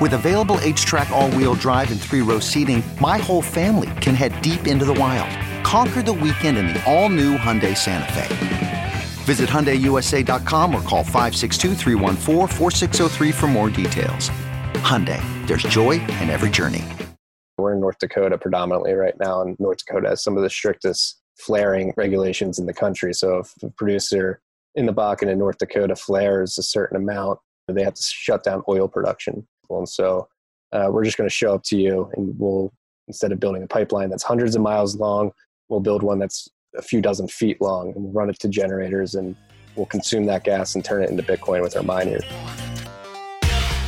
With available HTRAC, all wheel drive, and three row seating, my whole family can head deep into the wild. Conquer the weekend in the all-new Hyundai Santa Fe. Visit HyundaiUSA.com or call 562 for more details. Hyundai, there's joy in every journey. We're in North Dakota predominantly right now, and North Dakota has some of the strictest flaring regulations in the country. So if a producer in the Bakken in North Dakota flares a certain amount, they have to shut down oil production. And so uh, we're just going to show up to you and we'll instead of building a pipeline that's hundreds of miles long we'll build one that's a few dozen feet long and we'll run it to generators and we'll consume that gas and turn it into Bitcoin with our miners.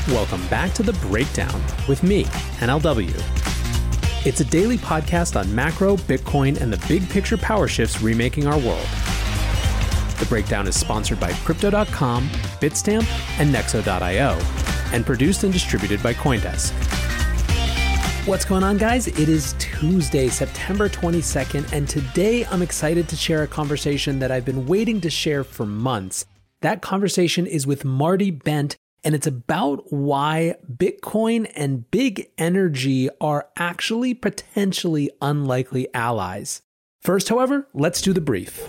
Welcome back to The Breakdown with me, NLW. It's a daily podcast on macro, Bitcoin, and the big picture power shifts remaking our world. The Breakdown is sponsored by Crypto.com, Bitstamp, and Nexo.io, and produced and distributed by Coindesk. What's going on, guys? It is Tuesday, September 22nd, and today I'm excited to share a conversation that I've been waiting to share for months. That conversation is with Marty Bent, and it's about why Bitcoin and big energy are actually potentially unlikely allies. First, however, let's do the brief.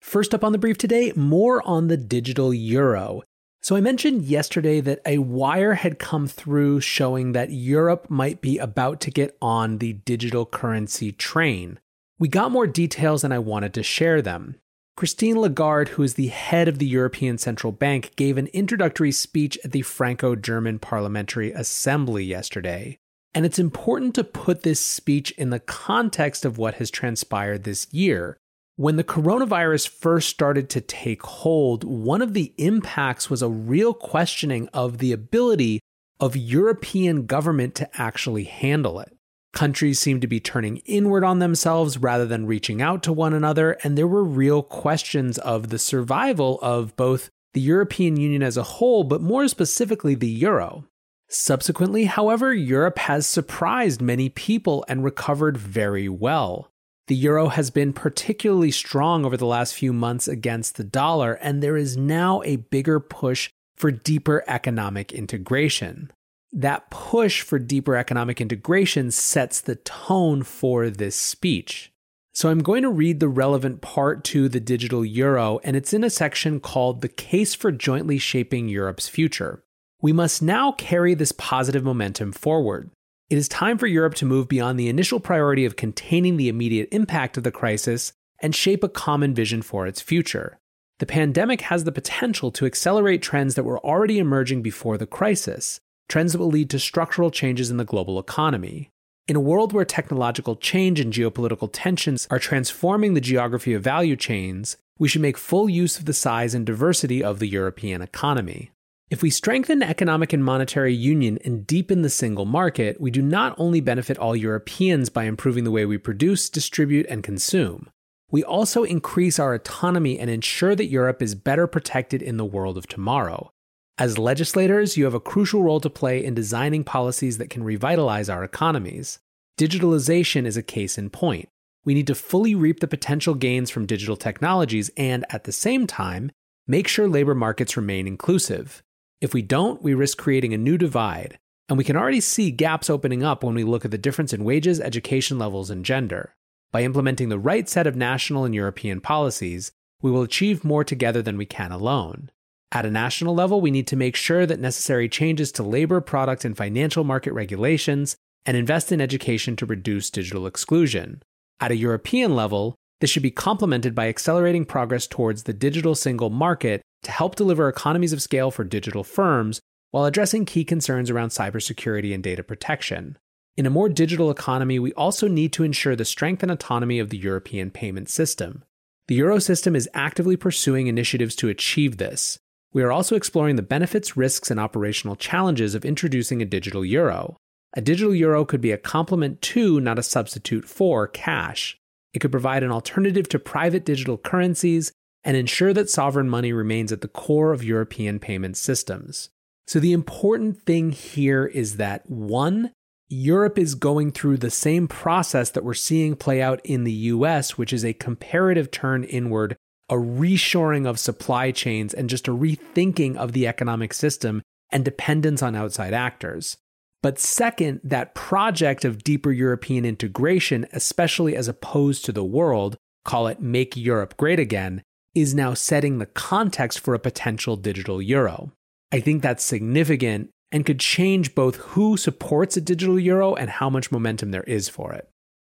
First up on the brief today, more on the digital euro. So I mentioned yesterday that a wire had come through showing that Europe might be about to get on the digital currency train. We got more details and I wanted to share them. Christine Lagarde, who is the head of the European Central Bank, gave an introductory speech at the Franco German Parliamentary Assembly yesterday. And it's important to put this speech in the context of what has transpired this year. When the coronavirus first started to take hold, one of the impacts was a real questioning of the ability of European government to actually handle it. Countries seemed to be turning inward on themselves rather than reaching out to one another, and there were real questions of the survival of both the European Union as a whole, but more specifically the euro. Subsequently, however, Europe has surprised many people and recovered very well. The euro has been particularly strong over the last few months against the dollar, and there is now a bigger push for deeper economic integration. That push for deeper economic integration sets the tone for this speech. So I'm going to read the relevant part to the digital euro, and it's in a section called The Case for Jointly Shaping Europe's Future. We must now carry this positive momentum forward. It is time for Europe to move beyond the initial priority of containing the immediate impact of the crisis and shape a common vision for its future. The pandemic has the potential to accelerate trends that were already emerging before the crisis, trends that will lead to structural changes in the global economy. In a world where technological change and geopolitical tensions are transforming the geography of value chains, we should make full use of the size and diversity of the European economy. If we strengthen economic and monetary union and deepen the single market, we do not only benefit all Europeans by improving the way we produce, distribute, and consume, we also increase our autonomy and ensure that Europe is better protected in the world of tomorrow. As legislators, you have a crucial role to play in designing policies that can revitalize our economies. Digitalization is a case in point. We need to fully reap the potential gains from digital technologies and, at the same time, make sure labor markets remain inclusive. If we don't, we risk creating a new divide, and we can already see gaps opening up when we look at the difference in wages, education levels, and gender. By implementing the right set of national and European policies, we will achieve more together than we can alone. At a national level, we need to make sure that necessary changes to labor, product, and financial market regulations and invest in education to reduce digital exclusion. At a European level, this should be complemented by accelerating progress towards the digital single market to help deliver economies of scale for digital firms while addressing key concerns around cybersecurity and data protection. In a more digital economy, we also need to ensure the strength and autonomy of the European payment system. The Eurosystem is actively pursuing initiatives to achieve this. We are also exploring the benefits, risks, and operational challenges of introducing a digital euro. A digital euro could be a complement to, not a substitute for, cash. It could provide an alternative to private digital currencies and ensure that sovereign money remains at the core of European payment systems. So, the important thing here is that one, Europe is going through the same process that we're seeing play out in the US, which is a comparative turn inward, a reshoring of supply chains, and just a rethinking of the economic system and dependence on outside actors. But second, that project of deeper European integration, especially as opposed to the world, call it Make Europe Great Again, is now setting the context for a potential digital euro. I think that's significant and could change both who supports a digital euro and how much momentum there is for it.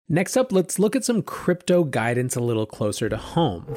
Next up, let's look at some crypto guidance a little closer to home.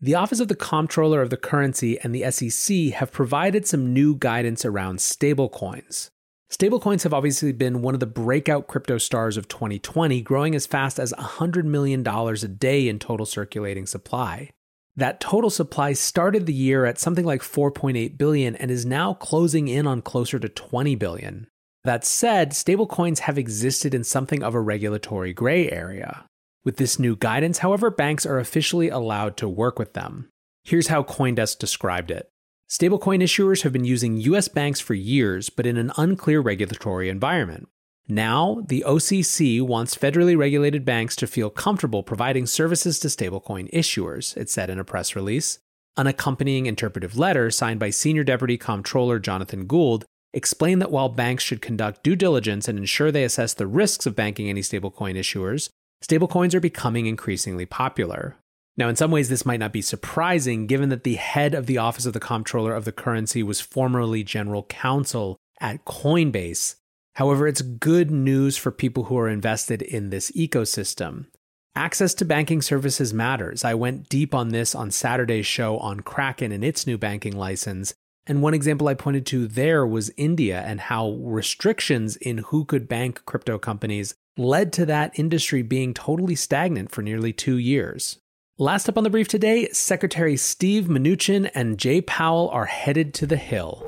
The Office of the Comptroller of the Currency and the SEC have provided some new guidance around stablecoins. Stablecoins have obviously been one of the breakout crypto stars of 2020, growing as fast as $100 million a day in total circulating supply. That total supply started the year at something like 4.8 billion and is now closing in on closer to 20 billion. That said, stablecoins have existed in something of a regulatory gray area. With this new guidance, however, banks are officially allowed to work with them. Here's how Coindesk described it Stablecoin issuers have been using US banks for years, but in an unclear regulatory environment. Now, the OCC wants federally regulated banks to feel comfortable providing services to stablecoin issuers, it said in a press release. An accompanying interpretive letter signed by Senior Deputy Comptroller Jonathan Gould explained that while banks should conduct due diligence and ensure they assess the risks of banking any stablecoin issuers, stablecoins are becoming increasingly popular. Now, in some ways, this might not be surprising given that the head of the Office of the Comptroller of the Currency was formerly general counsel at Coinbase. However, it's good news for people who are invested in this ecosystem. Access to banking services matters. I went deep on this on Saturday's show on Kraken and its new banking license. And one example I pointed to there was India and how restrictions in who could bank crypto companies led to that industry being totally stagnant for nearly two years. Last up on the brief today, Secretary Steve Mnuchin and Jay Powell are headed to the Hill.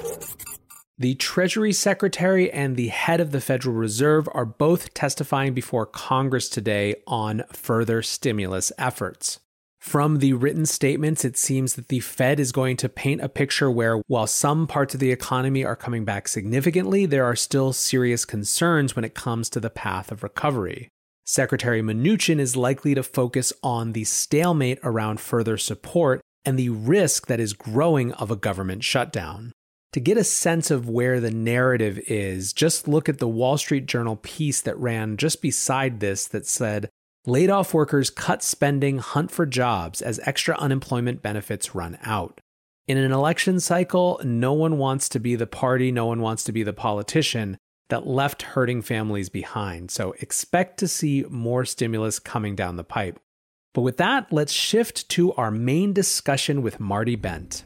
The Treasury Secretary and the head of the Federal Reserve are both testifying before Congress today on further stimulus efforts. From the written statements, it seems that the Fed is going to paint a picture where, while some parts of the economy are coming back significantly, there are still serious concerns when it comes to the path of recovery. Secretary Mnuchin is likely to focus on the stalemate around further support and the risk that is growing of a government shutdown. To get a sense of where the narrative is, just look at the Wall Street Journal piece that ran just beside this that said, Laid off workers cut spending, hunt for jobs as extra unemployment benefits run out. In an election cycle, no one wants to be the party, no one wants to be the politician, that left hurting families behind. So expect to see more stimulus coming down the pipe. But with that, let's shift to our main discussion with Marty Bent.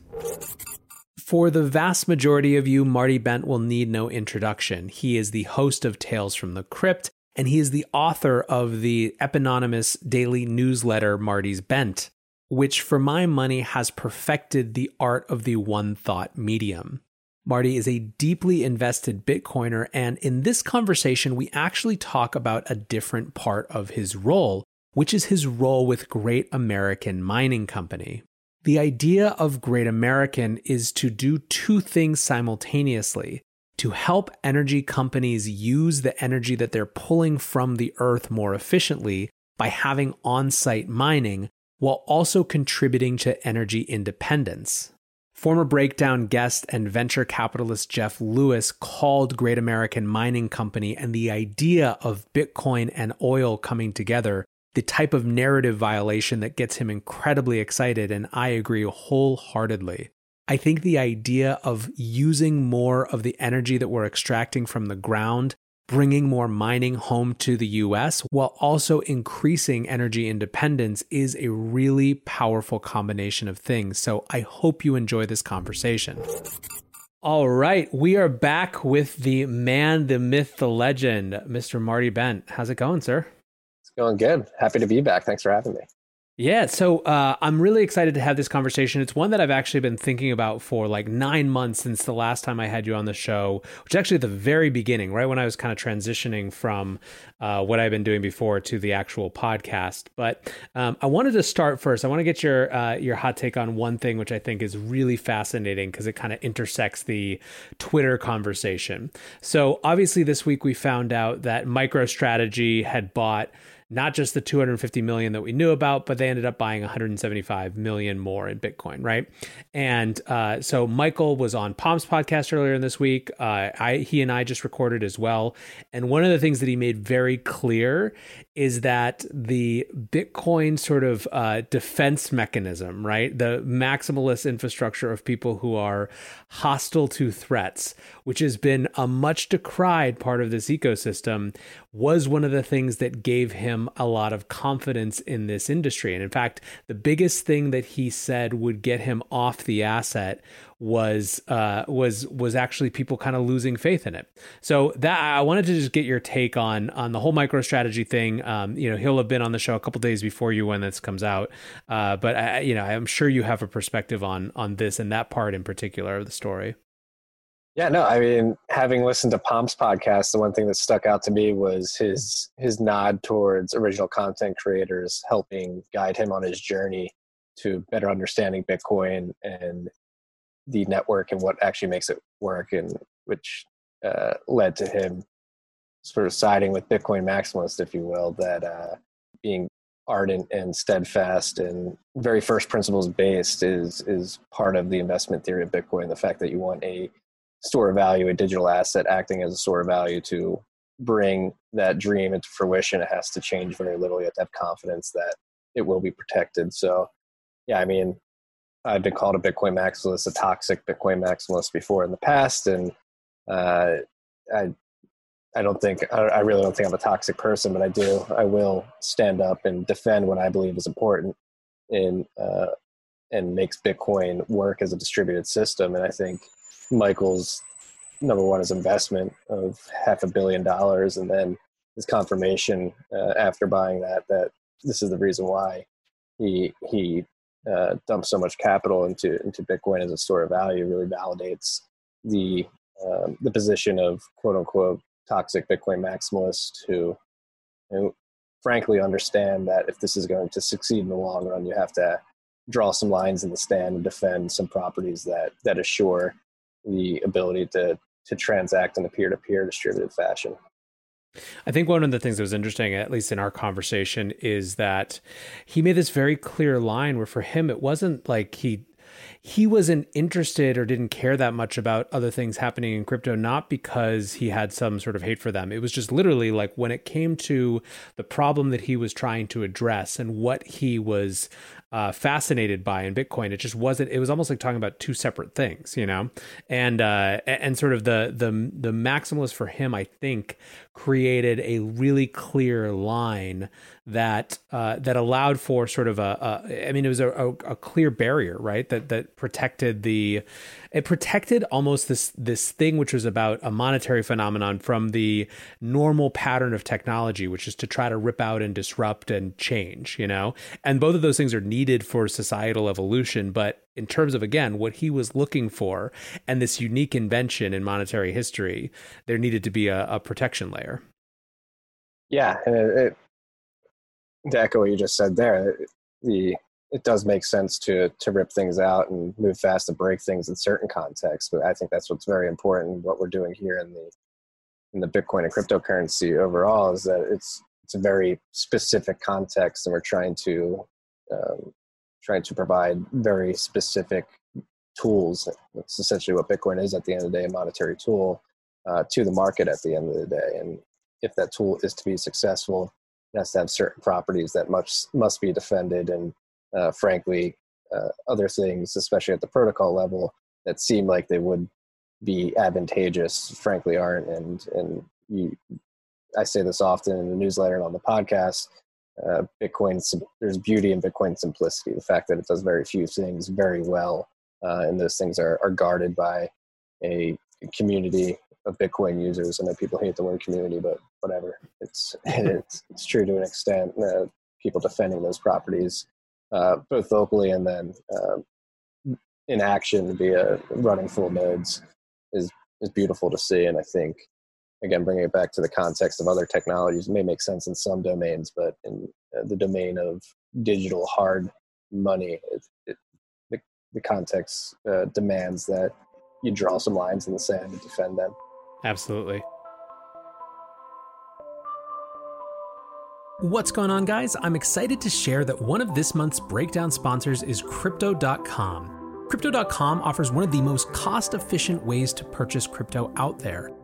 For the vast majority of you, Marty Bent will need no introduction. He is the host of Tales from the Crypt, and he is the author of the eponymous daily newsletter Marty's Bent, which, for my money, has perfected the art of the one thought medium. Marty is a deeply invested Bitcoiner, and in this conversation, we actually talk about a different part of his role, which is his role with Great American Mining Company. The idea of Great American is to do two things simultaneously to help energy companies use the energy that they're pulling from the earth more efficiently by having on site mining, while also contributing to energy independence. Former breakdown guest and venture capitalist Jeff Lewis called Great American Mining Company and the idea of Bitcoin and oil coming together the type of narrative violation that gets him incredibly excited, and I agree wholeheartedly. I think the idea of using more of the energy that we're extracting from the ground bringing more mining home to the US while also increasing energy independence is a really powerful combination of things. So I hope you enjoy this conversation. All right, we are back with the man, the myth, the legend, Mr. Marty Bent. How's it going, sir? Going good. Happy to be back. Thanks for having me. Yeah, so uh, I'm really excited to have this conversation. It's one that I've actually been thinking about for like nine months since the last time I had you on the show, which actually at the very beginning, right when I was kind of transitioning from uh, what I've been doing before to the actual podcast. But um, I wanted to start first. I want to get your uh, your hot take on one thing, which I think is really fascinating because it kind of intersects the Twitter conversation. So obviously, this week we found out that MicroStrategy had bought not just the 250 million that we knew about, but they ended up buying 175 million more in Bitcoin, right? And uh, so Michael was on Pomps podcast earlier in this week. Uh, I he and I just recorded as well, and one of the things that he made very clear is that the Bitcoin sort of uh, defense mechanism, right? The maximalist infrastructure of people who are hostile to threats, which has been a much decried part of this ecosystem, was one of the things that gave him a lot of confidence in this industry. And in fact, the biggest thing that he said would get him off the asset was uh, was was actually people kind of losing faith in it. So that I wanted to just get your take on on the whole MicroStrategy thing. Um, you know, he'll have been on the show a couple days before you when this comes out, uh, but I, you know, I'm sure you have a perspective on on this and that part in particular of the story. Yeah, no, I mean, having listened to Pomps podcast, the one thing that stuck out to me was his his nod towards original content creators helping guide him on his journey to better understanding Bitcoin and the network and what actually makes it work, and which uh, led to him sort of siding with Bitcoin maximalist, if you will, that uh, being ardent and steadfast and very first principles based is is part of the investment theory of Bitcoin. The fact that you want a store of value, a digital asset acting as a store of value to bring that dream into fruition, it has to change very little. You have to have confidence that it will be protected. So, yeah, I mean, I've been called a Bitcoin maximalist, a toxic Bitcoin maximalist before in the past, and uh, I, I don't think I, really don't think I'm a toxic person, but I do. I will stand up and defend what I believe is important in uh, and makes Bitcoin work as a distributed system. And I think Michael's number one is investment of half a billion dollars, and then his confirmation uh, after buying that that this is the reason why he he uh, dump so much capital into into Bitcoin as a store of value really validates the um, the position of quote unquote toxic Bitcoin maximalists who, who frankly understand that if this is going to succeed in the long run, you have to draw some lines in the stand and defend some properties that that assure the ability to to transact in a peer-to-peer distributed fashion. I think one of the things that was interesting, at least in our conversation, is that he made this very clear line where for him it wasn't like he he wasn't interested or didn't care that much about other things happening in crypto, not because he had some sort of hate for them. It was just literally like when it came to the problem that he was trying to address and what he was uh, fascinated by in Bitcoin. It just wasn't. It was almost like talking about two separate things, you know. And uh, and sort of the the the maximalist for him, I think, created a really clear line that uh, that allowed for sort of a, a I mean, it was a, a, a clear barrier, right? That that protected the it protected almost this this thing which was about a monetary phenomenon from the normal pattern of technology which is to try to rip out and disrupt and change you know and both of those things are needed for societal evolution but in terms of again what he was looking for and this unique invention in monetary history there needed to be a, a protection layer yeah and it, it, to echo what you just said there the it does make sense to to rip things out and move fast to break things in certain contexts. But I think that's what's very important. What we're doing here in the in the Bitcoin and cryptocurrency overall is that it's it's a very specific context, and we're trying to um, trying to provide very specific tools. That's essentially what Bitcoin is at the end of the day, a monetary tool uh, to the market at the end of the day. And if that tool is to be successful, it has to have certain properties that must must be defended and uh, frankly, uh, other things, especially at the protocol level, that seem like they would be advantageous, frankly, aren't. And and you, I say this often in the newsletter and on the podcast. Uh, Bitcoin, there's beauty in Bitcoin simplicity. The fact that it does very few things very well, uh, and those things are, are guarded by a community of Bitcoin users. I know people hate the word community, but whatever. It's it's, it's true to an extent. Uh, people defending those properties, uh, both locally and then uh, in action via running full nodes, is is beautiful to see. And I think again, bringing it back to the context of other technologies, may make sense in some domains, but in uh, the domain of digital hard money, it, it, the, the context uh, demands that you draw some lines in the sand and defend them. Absolutely. What's going on, guys? I'm excited to share that one of this month's breakdown sponsors is Crypto.com. Crypto.com offers one of the most cost efficient ways to purchase crypto out there,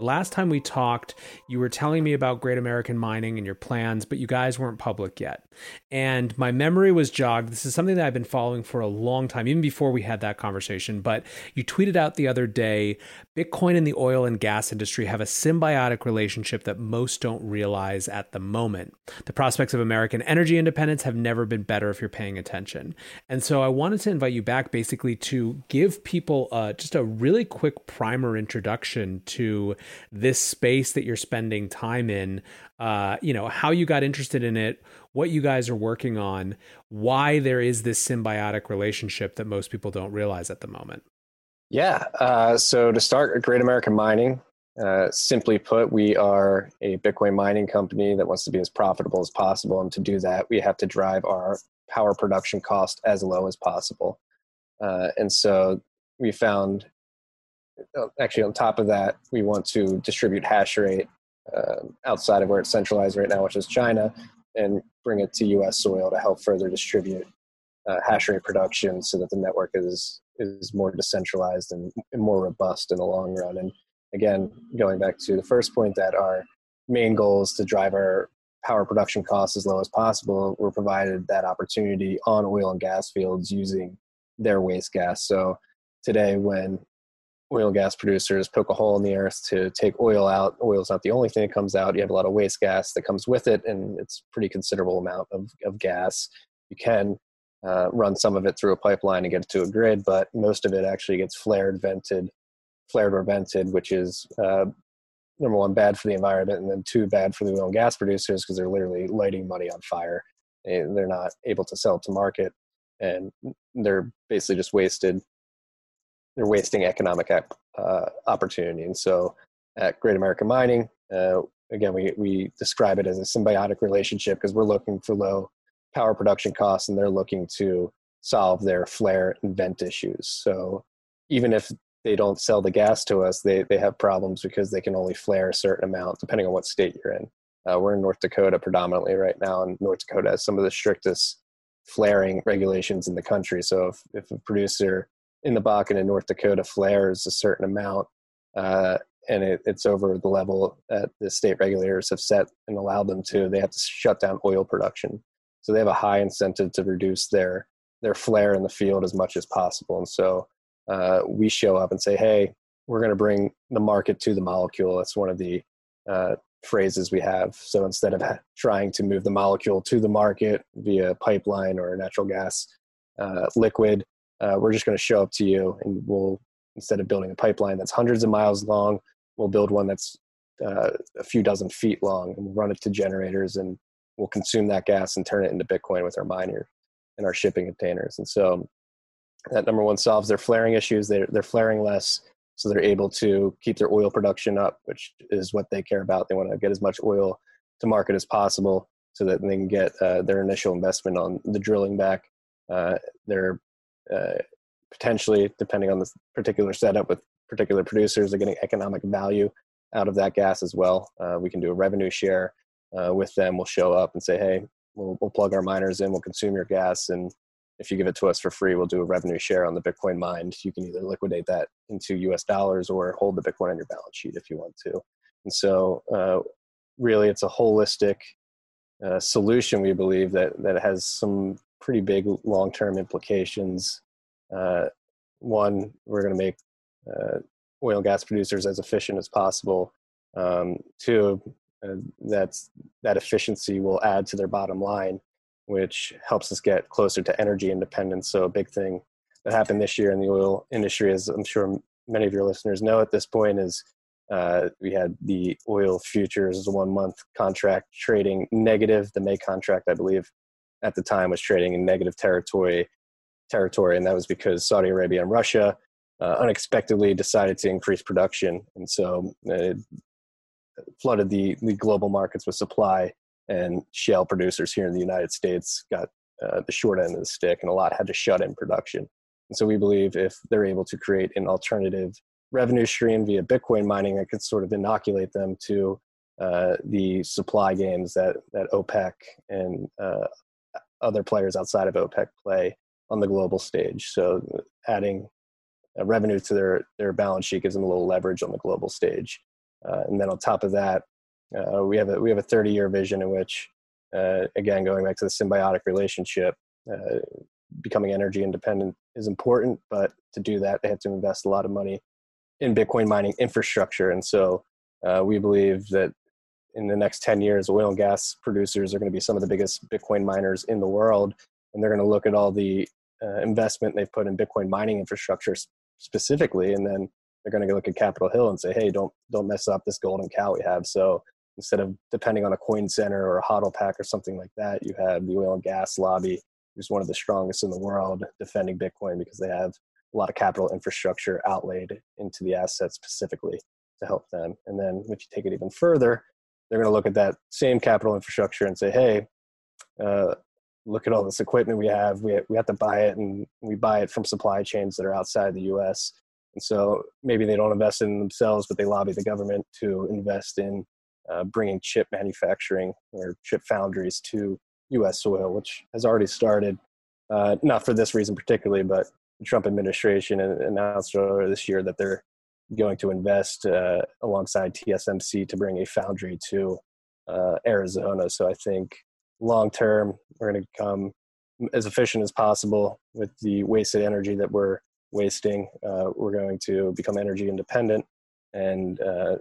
Last time we talked, you were telling me about Great American Mining and your plans, but you guys weren't public yet. And my memory was jogged. This is something that I've been following for a long time, even before we had that conversation. But you tweeted out the other day Bitcoin and the oil and gas industry have a symbiotic relationship that most don't realize at the moment. The prospects of American energy independence have never been better if you're paying attention. And so I wanted to invite you back basically to give people uh, just a really quick primer introduction to this space that you're spending time in, uh, you know, how you got interested in it, what you guys are working on, why there is this symbiotic relationship that most people don't realize at the moment. Yeah. Uh, so to start, Great American Mining, uh, simply put, we are a Bitcoin mining company that wants to be as profitable as possible. And to do that, we have to drive our power production cost as low as possible. Uh, and so we found uh, actually on top of that, we want to distribute hash rate uh, outside of where it's centralized right now, which is China, and bring it to U.S. soil to help further distribute uh, hash rate production so that the network is is more decentralized and, more robust in the long run. And again, going back to the first point, that our main goal is to drive our power production costs as low as possible. We're provided that opportunity on oil and gas fields using their waste gas. So today, when oil and gas producers poke a hole in the earth to take oil out. Oil is not the only thing that comes out. You have a lot of waste gas that comes with it, and it's pretty considerable amount of, of gas. You can uh, run some of it through a pipeline and get it to a grid, but most of it actually gets flared, vented, flared or vented, which is uh, number one bad for the environment, and then two bad for the oil and gas producers because they're literally lighting money on fire. They're not able to sell to market, and they're basically just wasted they're wasting economic uh, opportunity. And so at Great American Mining, uh, again, we, we describe it as a symbiotic relationship because we're looking for low power production costs and they're looking to solve their flare and vent issues. So even if they don't sell the gas to us, they, they have problems because they can only flare a certain amount depending on what state you're in. Uh, we're in North Dakota predominantly right now, and North Dakota has some of the strictest flaring regulations in the country. So if, if a producer in the Bakken in North Dakota flares a certain amount, uh, and it, it's over the level that the state regulators have set and allowed them to. They have to shut down oil production, so they have a high incentive to reduce their their flare in the field as much as possible. And so uh, we show up and say, "Hey, we're going to bring the market to the molecule." That's one of the uh, phrases we have. So instead of trying to move the molecule to the market via pipeline or natural gas uh, liquid, uh, we're just going to show up to you and we'll instead of building a pipeline that's hundreds of miles long, we'll build one that's uh, a few dozen feet long and run it to generators and we'll consume that gas and turn it into Bitcoin with our miner and our shipping containers. And so that number one solves their flaring issues. They're, they're flaring less, so they're able to keep their oil production up, which is what they care about. They want to get as much oil to market as possible so that they can get uh, their initial investment on the drilling back. Uh, they're uh, potentially, depending on the particular setup with particular producers, they're getting economic value out of that gas as well. Uh, we can do a revenue share uh, with them. We'll show up and say, hey, we'll, we'll plug our miners in, we'll consume your gas, and if you give it to us for free, we'll do a revenue share on the Bitcoin mined. You can either liquidate that into US dollars or hold the Bitcoin on your balance sheet if you want to. And so, uh, really, it's a holistic uh, solution, we believe, that, that has some pretty big long term implications uh, one, we're going to make uh, oil and gas producers as efficient as possible. Um, two, uh, that's that efficiency will add to their bottom line, which helps us get closer to energy independence. So a big thing that happened this year in the oil industry, as I'm sure many of your listeners know at this point, is uh, we had the oil futures one month contract trading negative. The May contract, I believe, at the time was trading in negative territory territory, and that was because Saudi Arabia and Russia uh, unexpectedly decided to increase production, and so it flooded the the global markets with supply. And shale producers here in the United States got uh, the short end of the stick, and a lot had to shut in production. And so we believe if they're able to create an alternative revenue stream via Bitcoin mining that could sort of inoculate them to uh, the supply games that that OPEC and uh, other players outside of OPEC play, on the global stage. So adding revenue to their their balance sheet gives them a little leverage on the global stage. Uh, and then on top of that, uh, we have a we have a 30 year vision in which, uh, again, going back to the symbiotic relationship, uh, becoming energy independent is important. But to do that, they have to invest a lot of money in Bitcoin mining infrastructure. And so uh, we believe that in the next 10 years, oil and gas producers are going to be some of the biggest Bitcoin miners in the world. And they're going to look at all the uh, investment they've put in Bitcoin mining infrastructure specifically, and then they're going to look at Capitol Hill and say, "Hey, don't don't mess up this golden cow we have." So instead of depending on a coin center or a hodl pack or something like that, you have the oil and gas lobby, who's one of the strongest in the world defending Bitcoin because they have a lot of capital infrastructure outlaid into the asset specifically to help them. And then if you take it even further, they're going to look at that same capital infrastructure and say, "Hey, uh, look at all this equipment we have. We, we have to buy it and we buy it from supply chains that are outside the US. And so maybe they don't invest in themselves, but they lobby the government to invest in uh, bringing chip manufacturing or chip foundries to US soil, which has already started. Uh, not for this reason particularly, but the Trump administration announced earlier this year that they're going to invest uh, alongside TSMC to bring a foundry to uh, Arizona. So I think long term, we're going to become as efficient as possible with the wasted energy that we're wasting. Uh, we're going to become energy independent, and uh,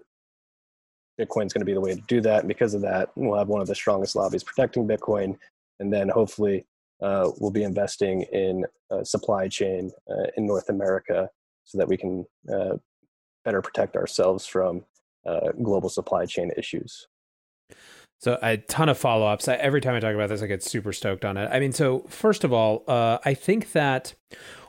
Bitcoin's going to be the way to do that. And because of that, we'll have one of the strongest lobbies protecting Bitcoin, and then hopefully uh, we'll be investing in supply chain uh, in North America so that we can uh, better protect ourselves from uh, global supply chain issues. So a ton of follow ups. Every time I talk about this, I get super stoked on it. I mean, so first of all, uh, I think that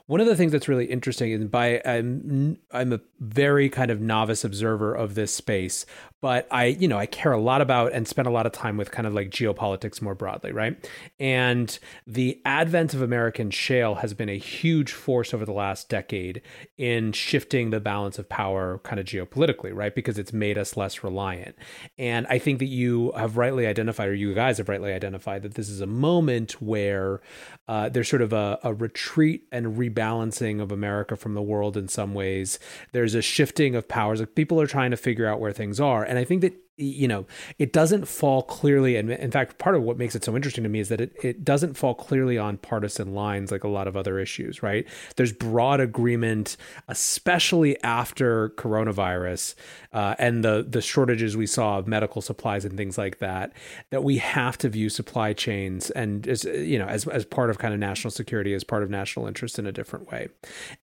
one of the things that's really interesting, and by I'm I'm a very kind of novice observer of this space, but I, you know, I care a lot about and spend a lot of time with kind of like geopolitics more broadly, right? And the advent of American shale has been a huge force over the last decade in shifting the balance of power kind of geopolitically, right? Because it's made us less reliant. And I think that you have rightly identified, or you guys have rightly identified, that this is a moment where uh, there's sort of a, a retreat and rebalancing of America from the world in some ways. There's a shifting of powers. Like people are trying to figure out where things are. And I think that you know, it doesn't fall clearly. And in fact, part of what makes it so interesting to me is that it, it doesn't fall clearly on partisan lines like a lot of other issues, right? There's broad agreement, especially after coronavirus uh, and the, the shortages we saw of medical supplies and things like that, that we have to view supply chains and as, you know, as, as part of kind of national security, as part of national interest in a different way.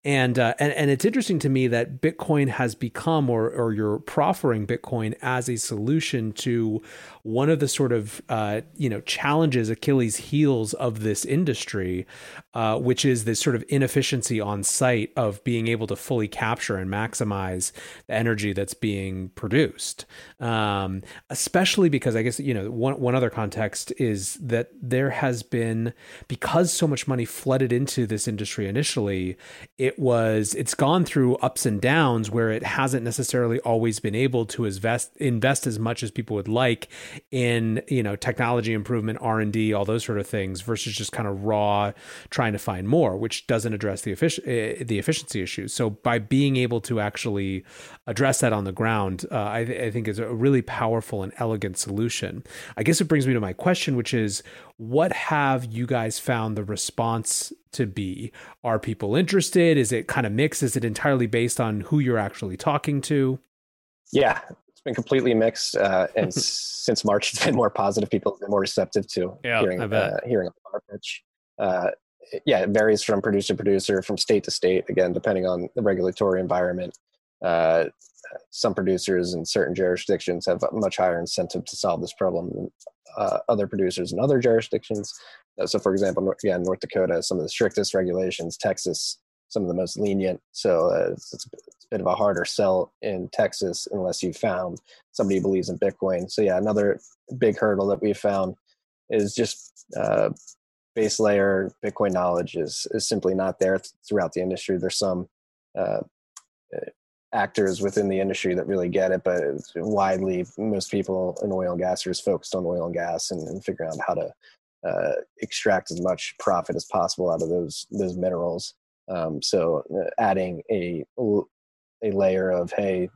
And, uh, and, and it's interesting to me that Bitcoin has become, or, or you're proffering Bitcoin as a solution solution to one of the sort of uh, you know challenges Achilles heels of this industry, uh, which is this sort of inefficiency on site of being able to fully capture and maximize the energy that's being produced. Um, especially because I guess you know one one other context is that there has been because so much money flooded into this industry initially, it was it's gone through ups and downs where it hasn't necessarily always been able to invest invest as much as people would like in you know technology improvement r&d all those sort of things versus just kind of raw trying to find more which doesn't address the effic- uh, the efficiency issues. So by being able to actually address that on the ground uh, I, th- I think is a really powerful and elegant solution. I guess it brings me to my question which is what have you guys found the response to be? Are people interested? Is it kind of mixed? Is it entirely based on who you're actually talking to? Yeah been completely mixed, uh, and since March, it's been more positive. People have been more receptive to yeah, hearing uh, hearing our pitch. Uh, yeah, it varies from producer to producer, from state to state. Again, depending on the regulatory environment. Uh, some producers in certain jurisdictions have a much higher incentive to solve this problem than uh, other producers in other jurisdictions. Uh, so, for example, yeah, North Dakota has some of the strictest regulations. Texas some of the most lenient. So uh, it's, it's, bit of a harder sell in Texas unless you found somebody who believes in Bitcoin. So yeah, another big hurdle that we found is just uh, base layer Bitcoin knowledge is is simply not there th- throughout the industry. There's some uh, actors within the industry that really get it, but widely most people in oil and gas are just focused on oil and gas and, and figuring out how to uh, extract as much profit as possible out of those those minerals. Um, so uh, adding a a layer of hey,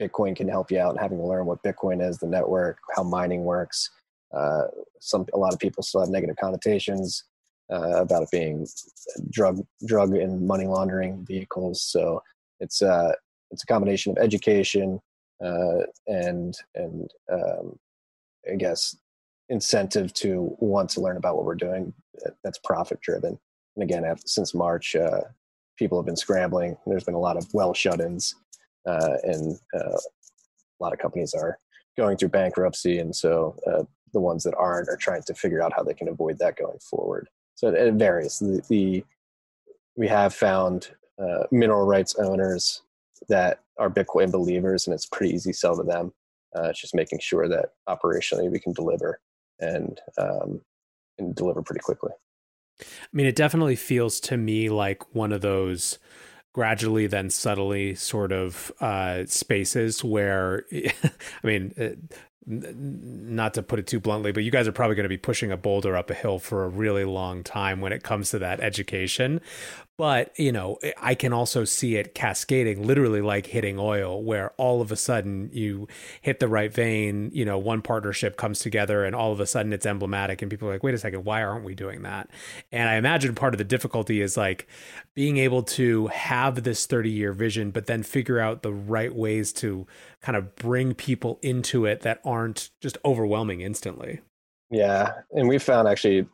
Bitcoin can help you out, and having to learn what Bitcoin is, the network, how mining works. Uh, some a lot of people still have negative connotations uh, about it being drug drug and money laundering vehicles. So it's uh, it's a combination of education uh, and and um, I guess incentive to want to learn about what we're doing. That's profit driven and again, since March, uh, people have been scrambling. There's been a lot of well shut-ins, uh, and uh, a lot of companies are going through bankruptcy, and so uh, the ones that aren't are trying to figure out how they can avoid that going forward. So it, it varies. The, the, we have found uh, mineral rights owners that are Bitcoin believers, and it's pretty easy to sell to them. Uh, it's just making sure that operationally we can deliver and um, and deliver pretty quickly. I mean, it definitely feels to me like one of those gradually then subtly sort of uh, spaces where, I mean, uh, not to put it too bluntly, but you guys are probably going to be pushing a boulder up a hill for a really long time when it comes to that education. But, you know, I can also see it cascading literally like hitting oil, where all of a sudden you hit the right vein, you know, one partnership comes together and all of a sudden it's emblematic and people are like, wait a second, why aren't we doing that? And I imagine part of the difficulty is like being able to have this 30 year vision, but then figure out the right ways to kind of bring people into it that aren't just overwhelming instantly. Yeah. And we found actually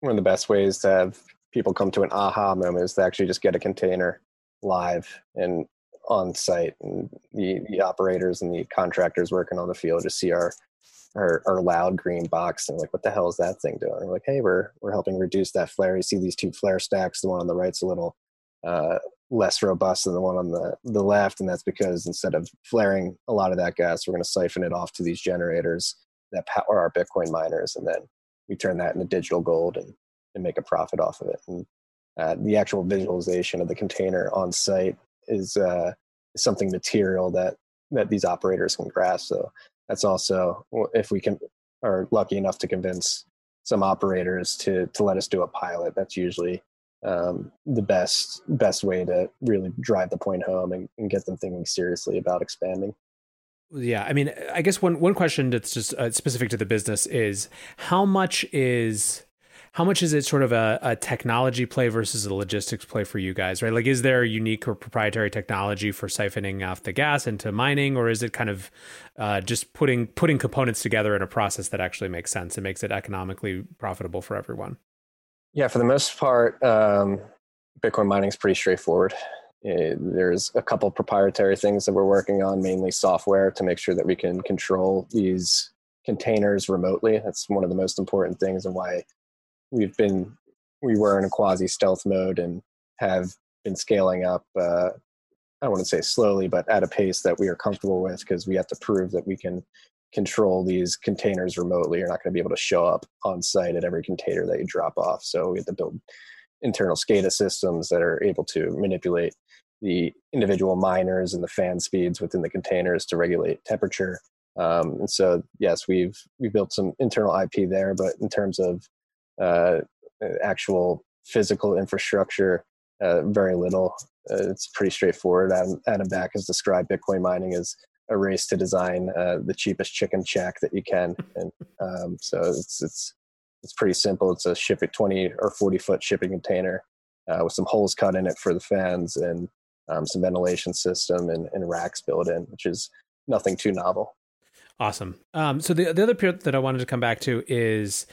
one of the best ways to have people come to an aha moment is they actually just get a container live and on site and the, the operators and the contractors working on the field just see our our, our loud green box and like what the hell is that thing doing we're like hey we're we're helping reduce that flare you see these two flare stacks the one on the right's a little uh, less robust than the one on the, the left. And that's because instead of flaring a lot of that gas, we're going to siphon it off to these generators that power our Bitcoin miners. And then we turn that into digital gold and, and make a profit off of it. And uh, the actual visualization of the container on site is uh, something material that, that these operators can grasp. So that's also, if we can, are lucky enough to convince some operators to, to let us do a pilot, that's usually um, the best best way to really drive the point home and, and, get them thinking seriously about expanding. Yeah, I mean, I guess one one question that's just uh, specific to the business is how much is how much is it sort of a, a, technology play versus a logistics play for you guys, right? Like, is there a unique or proprietary technology for siphoning off the gas into mining, or is it kind of uh, just putting putting components together in a process that actually makes sense and makes it economically profitable for everyone? Yeah, for the most part, um, Bitcoin mining is pretty straightforward. It, there's a couple proprietary things that we're working on, mainly software, to make sure that we can control these containers remotely. That's one of the most important things, and why we've been we were in a quasi stealth mode and have been scaling up. Uh, I want to say slowly, but at a pace that we are comfortable with, because we have to prove that we can control these containers remotely. You're not going to be able to show up on site at every container that you drop off. So we have to build internal SCADA systems that are able to manipulate the individual miners and the fan speeds within the containers to regulate temperature. Um, and so, yes, we've we built some internal IP there, but in terms of actual physical infrastructure, uh, very little. Uh, it's pretty straightforward. Adam, Adam Back has described Bitcoin mining as a race to design uh, the cheapest chicken shack that you can, and um, so it's it's it's pretty simple. It's a ship it twenty or forty foot shipping container uh, with some holes cut in it for the fans and um, some ventilation system and, and racks built in, which is nothing too novel. Awesome. Um, so the the other part that I wanted to come back to is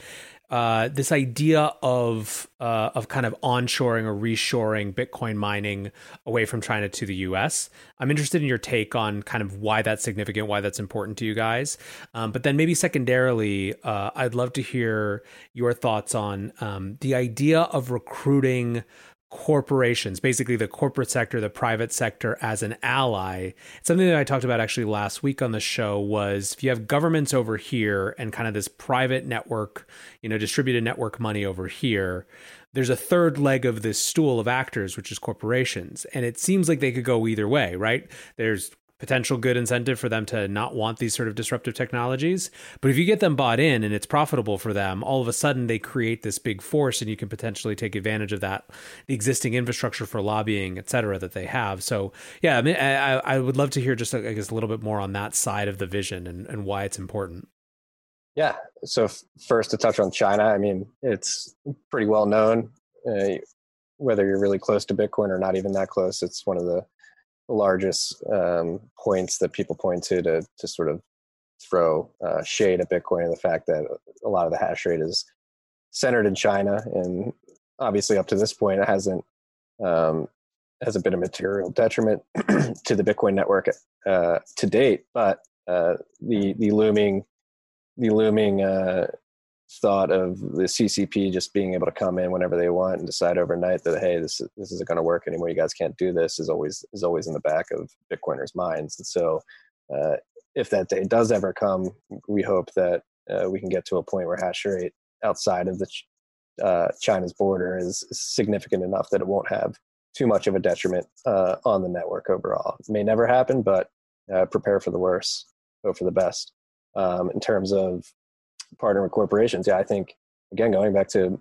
uh, this idea of uh, of kind of onshoring or reshoring Bitcoin mining away from China to the U.S. I'm interested in your take on kind of why that's significant, why that's important to you guys. Um, but then maybe secondarily, uh, I'd love to hear your thoughts on um, the idea of recruiting corporations, basically the corporate sector, the private sector as an ally. Something that I talked about actually last week on the show was if you have governments over here and kind of this private network, you know, distributed network money over here, there's a third leg of this stool of actors, which is corporations. And it seems like they could go either way, right? There's potential good incentive for them to not want these sort of disruptive technologies. But if you get them bought in and it's profitable for them, all of a sudden they create this big force and you can potentially take advantage of that, existing infrastructure for lobbying, et cetera, that they have. So yeah, I mean, I, I would love to hear just, I guess, a little bit more on that side of the vision and, and why it's important. Yeah. So f- first to touch on China, I mean, it's pretty well known. Uh, whether you're really close to Bitcoin or not even that close, it's one of the largest um, points that people point to to, to sort of throw uh, shade at Bitcoin and the fact that a lot of the hash rate is centered in China, and obviously up to this point, it hasn't um, hasn't been a material detriment to the Bitcoin network uh, to date. But uh, the the looming the looming uh, thought of the CCP just being able to come in whenever they want and decide overnight that hey this this isn't going to work anymore. You guys can't do this is always is always in the back of Bitcoiners' minds. And so uh, if that day does ever come we hope that uh, we can get to a point where hash rate outside of the uh, China's border is significant enough that it won't have too much of a detriment uh, on the network overall. It may never happen but uh, prepare for the worst hope for the best. Um, in terms of partner with corporations. Yeah, I think again going back to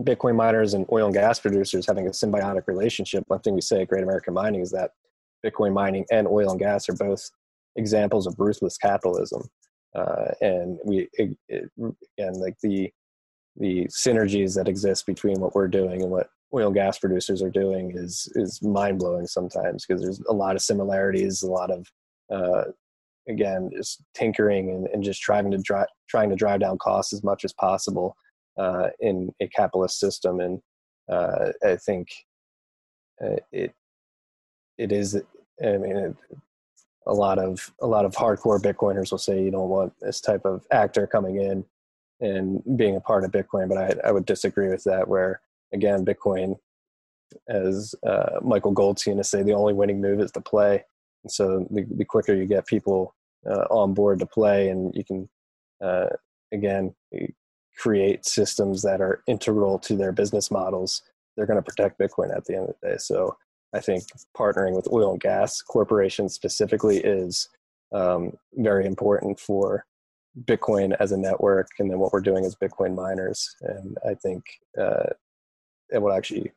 Bitcoin miners and oil and gas producers having a symbiotic relationship. One thing we say at Great American Mining is that Bitcoin mining and oil and gas are both examples of ruthless capitalism, uh, and we it, it, again like the the synergies that exist between what we're doing and what oil and gas producers are doing is is mind blowing sometimes because there's a lot of similarities, a lot of uh, again just tinkering and, and just trying to drive trying to drive down costs as much as possible uh, in a capitalist system and uh, i think uh, it it is i mean it, a lot of a lot of hardcore bitcoiners will say you don't want this type of actor coming in and being a part of bitcoin but i, I would disagree with that where again bitcoin as uh, Michael Goldstein to say, the only winning move is to play. So the, the quicker you get people uh, on board to play, and you can uh, again create systems that are integral to their business models, they're going to protect Bitcoin at the end of the day. So I think partnering with oil and gas corporations specifically is um, very important for Bitcoin as a network, and then what we're doing as Bitcoin miners. And I think uh, it will actually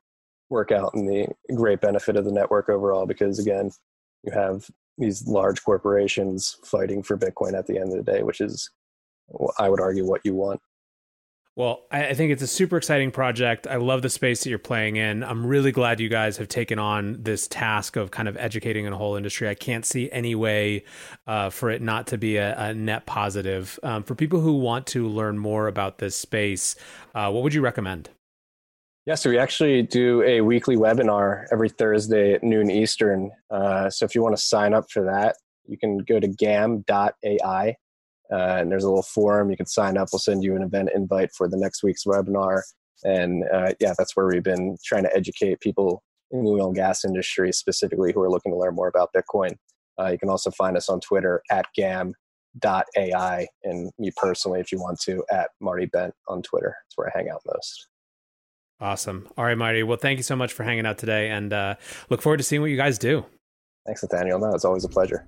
work out in the great benefit of the network overall because, again, you have these large corporations fighting for Bitcoin at the end of the day, which is, I would argue, what you want. Well, I think it's a super exciting project. I love the space that you're playing in. I'm really glad you guys have taken on this task of kind of educating a whole industry. I can't see any way uh, for it not to be a, a net positive. Um, for people who want to learn more about this space, uh, what would you recommend? Yeah, so we actually do a weekly webinar every Thursday at noon Eastern. Uh, so if you want to sign up for that, you can go to gam.ai uh, and there's a little forum you can sign up. We'll send you an event invite for the next week's webinar. And uh, yeah, that's where we've been trying to educate people in the oil and gas industry specifically who are looking to learn more about Bitcoin. Uh, you can also find us on Twitter at gam.ai and me personally, if you want to, at Marty Bent on Twitter. That's where I hang out most. Awesome. All right, Marty. Well, thank you so much for hanging out today and uh, look forward to seeing what you guys do. Thanks, Nathaniel. No, it's always a pleasure.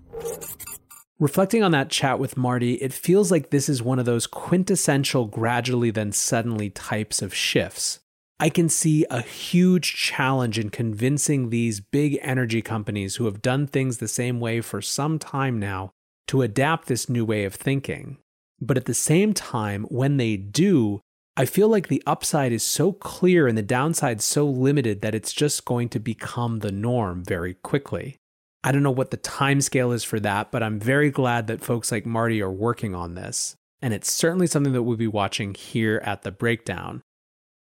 Reflecting on that chat with Marty, it feels like this is one of those quintessential gradually then suddenly types of shifts. I can see a huge challenge in convincing these big energy companies who have done things the same way for some time now to adapt this new way of thinking. But at the same time, when they do, I feel like the upside is so clear and the downside so limited that it's just going to become the norm very quickly. I don't know what the time scale is for that, but I'm very glad that folks like Marty are working on this. And it's certainly something that we'll be watching here at the breakdown.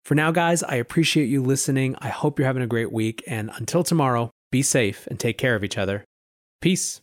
For now, guys, I appreciate you listening. I hope you're having a great week. And until tomorrow, be safe and take care of each other. Peace.